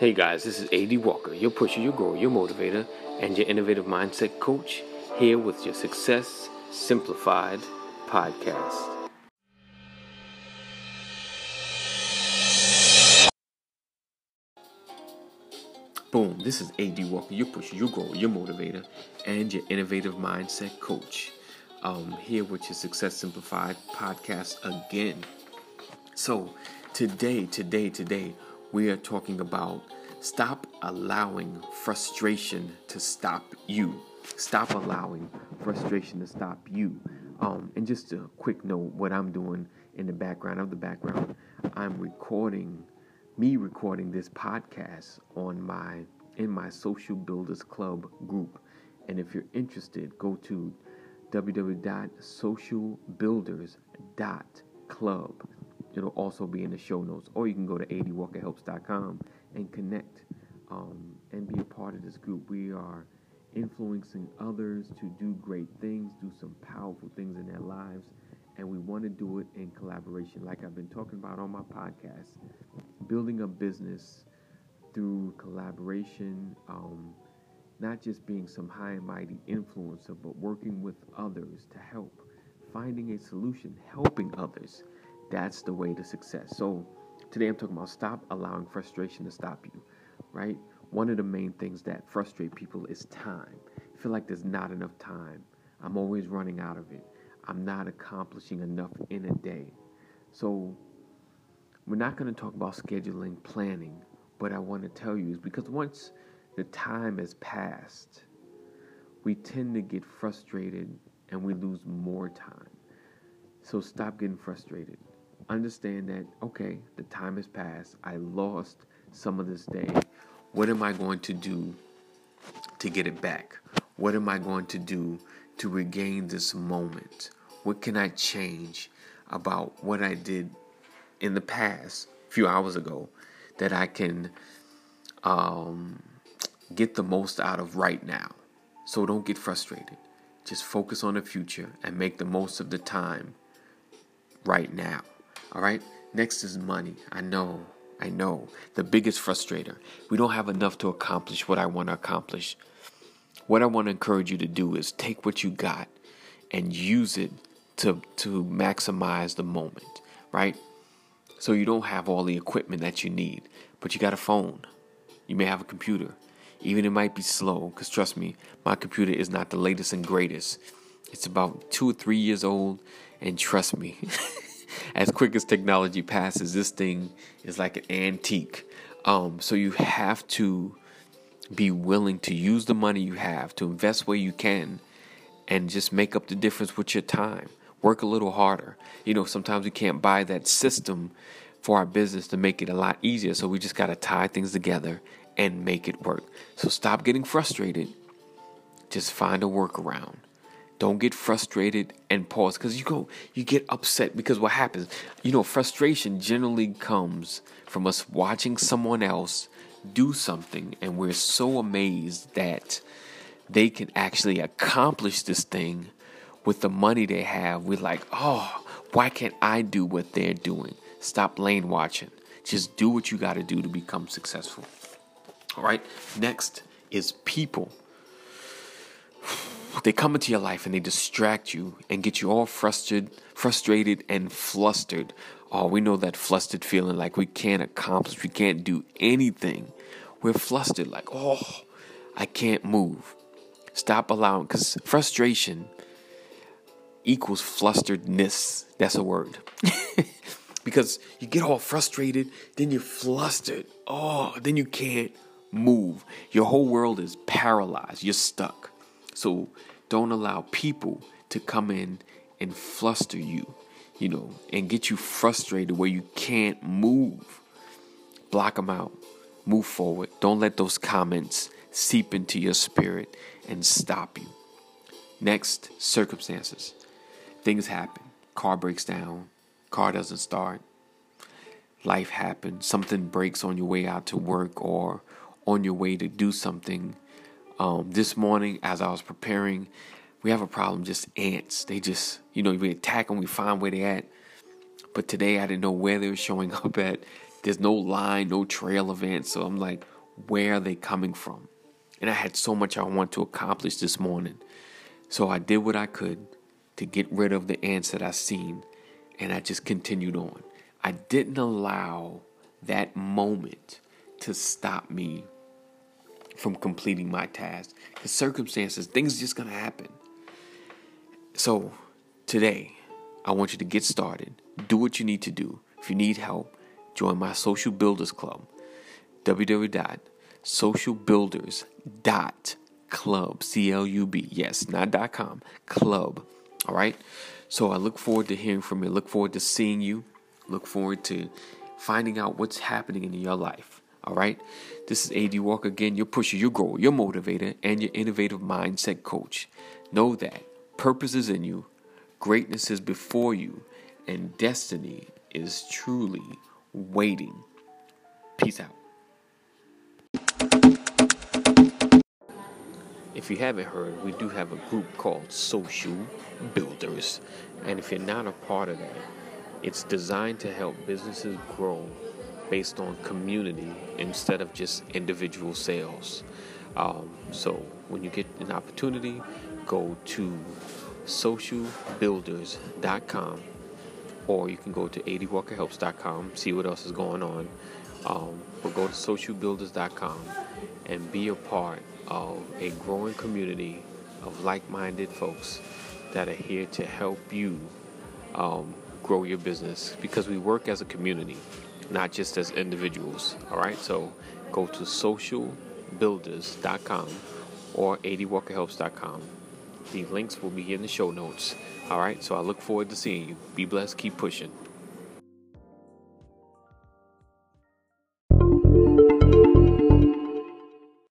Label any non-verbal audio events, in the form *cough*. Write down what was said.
Hey guys, this is AD Walker, your pusher, your grower, your motivator, and your innovative mindset coach, here with your Success Simplified podcast. Boom, this is AD Walker, your pusher, your grower, your motivator, and your innovative mindset coach. Um, here with your Success Simplified podcast again. So, today, today, today, we are talking about stop allowing frustration to stop you. Stop allowing frustration to stop you. Um, and just a quick note what I'm doing in the background of the background, I'm recording me recording this podcast on my in my social builders club group and if you're interested go to www.socialbuilders.club it'll also be in the show notes or you can go to adwalkerhelps.com and connect um, and be a part of this group we are influencing others to do great things do some powerful things in their lives and we want to do it in collaboration like i've been talking about on my podcast building a business through collaboration, um, not just being some high and mighty influencer, but working with others to help, finding a solution, helping others. That's the way to success. So today I'm talking about stop allowing frustration to stop you, right? One of the main things that frustrate people is time. I feel like there's not enough time. I'm always running out of it. I'm not accomplishing enough in a day. So we're not going to talk about scheduling, planning. What I want to tell you is because once the time has passed, we tend to get frustrated and we lose more time. So stop getting frustrated. Understand that, okay, the time has passed. I lost some of this day. What am I going to do to get it back? What am I going to do to regain this moment? What can I change about what I did in the past, a few hours ago, that I can um, get the most out of right now. So don't get frustrated. Just focus on the future and make the most of the time right now. All right? Next is money. I know. I know. The biggest frustrator. We don't have enough to accomplish what I want to accomplish. What I want to encourage you to do is take what you got and use it to to maximize the moment, right? So you don't have all the equipment that you need, but you got a phone. You may have a computer. Even it might be slow, because trust me, my computer is not the latest and greatest. It's about two or three years old, and trust me, *laughs* as quick as technology passes, this thing is like an antique. Um, so you have to be willing to use the money you have to invest where you can and just make up the difference with your time work a little harder. You know, sometimes we can't buy that system for our business to make it a lot easier. So we just got to tie things together and make it work. So stop getting frustrated. Just find a workaround. Don't get frustrated and pause because you go, you get upset because what happens, you know, frustration generally comes from us watching someone else do something and we're so amazed that they can actually accomplish this thing with the money they have, we're like, oh, why can't I do what they're doing? Stop lane watching. Just do what you got to do to become successful. All right. Next is people. They come into your life and they distract you and get you all frustrated, frustrated and flustered. Oh, we know that flustered feeling like we can't accomplish, we can't do anything. We're flustered, like, oh, I can't move. Stop allowing, because frustration equals flusteredness. That's a word. *laughs* because you get all frustrated, then you're flustered. Oh, then you can't move. Your whole world is paralyzed. You're stuck. So don't allow people to come in and fluster you, you know, and get you frustrated where you can't move. Block them out. Move forward. Don't let those comments seep into your spirit and stop you. Next, circumstances things happen. Car breaks down, car doesn't start. Life happens. Something breaks on your way out to work or on your way to do something. Um, this morning, as I was preparing, we have a problem. Just ants. They just, you know, we attack them. We find where they're at. But today, I didn't know where they were showing *laughs* up at. there's no line, no trail of ants. So I'm like, where are they coming from? And I had so much I want to accomplish this morning. So I did what I could to get rid of the ants that I seen, and I just continued on. I didn't allow that moment to stop me from completing my task. Because circumstances, things just gonna happen. So today, I want you to get started. Do what you need to do. If you need help, join my Social Builders Club. www.socialbuilders.club. C L U B. Yes, not dot com. Club. All right. So I look forward to hearing from you. Look forward to seeing you. Look forward to finding out what's happening in your life. All right. This is AD Walker again, your pusher, your grower, your motivator, and your innovative mindset coach. Know that purpose is in you, greatness is before you, and destiny is truly waiting. Peace out. If you haven't heard, we do have a group called Social Builders. And if you're not a part of that, it's designed to help businesses grow based on community instead of just individual sales. Um, so when you get an opportunity, go to socialbuilders.com or you can go to adwalkerhelps.com, see what else is going on. Um, but go to socialbuilders.com and be a part of a growing community of like minded folks that are here to help you um, grow your business because we work as a community, not just as individuals. All right, so go to socialbuilders.com or adwalkerhelps.com. The links will be in the show notes. All right, so I look forward to seeing you. Be blessed, keep pushing.